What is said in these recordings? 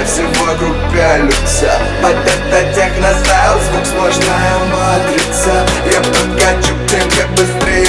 и все вокруг пялются Под это техностайл звук сложная матрица. Я подкачу темп, как быстрее.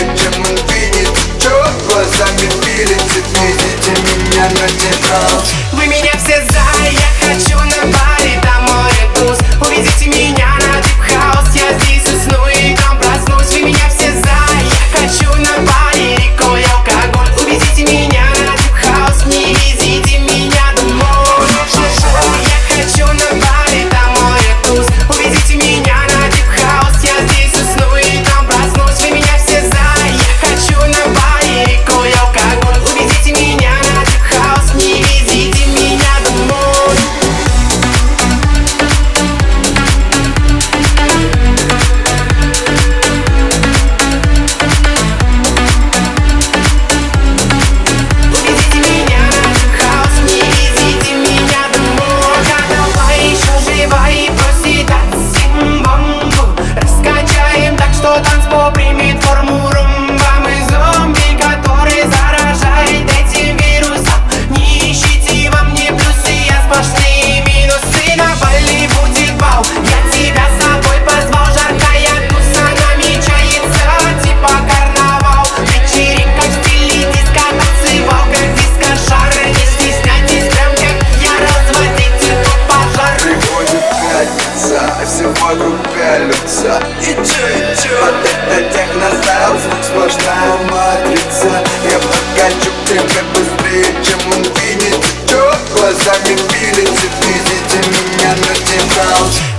сплошная матрица Я покачу время быстрее, чем он инфинити Чё глазами пилите, видите меня на тимаут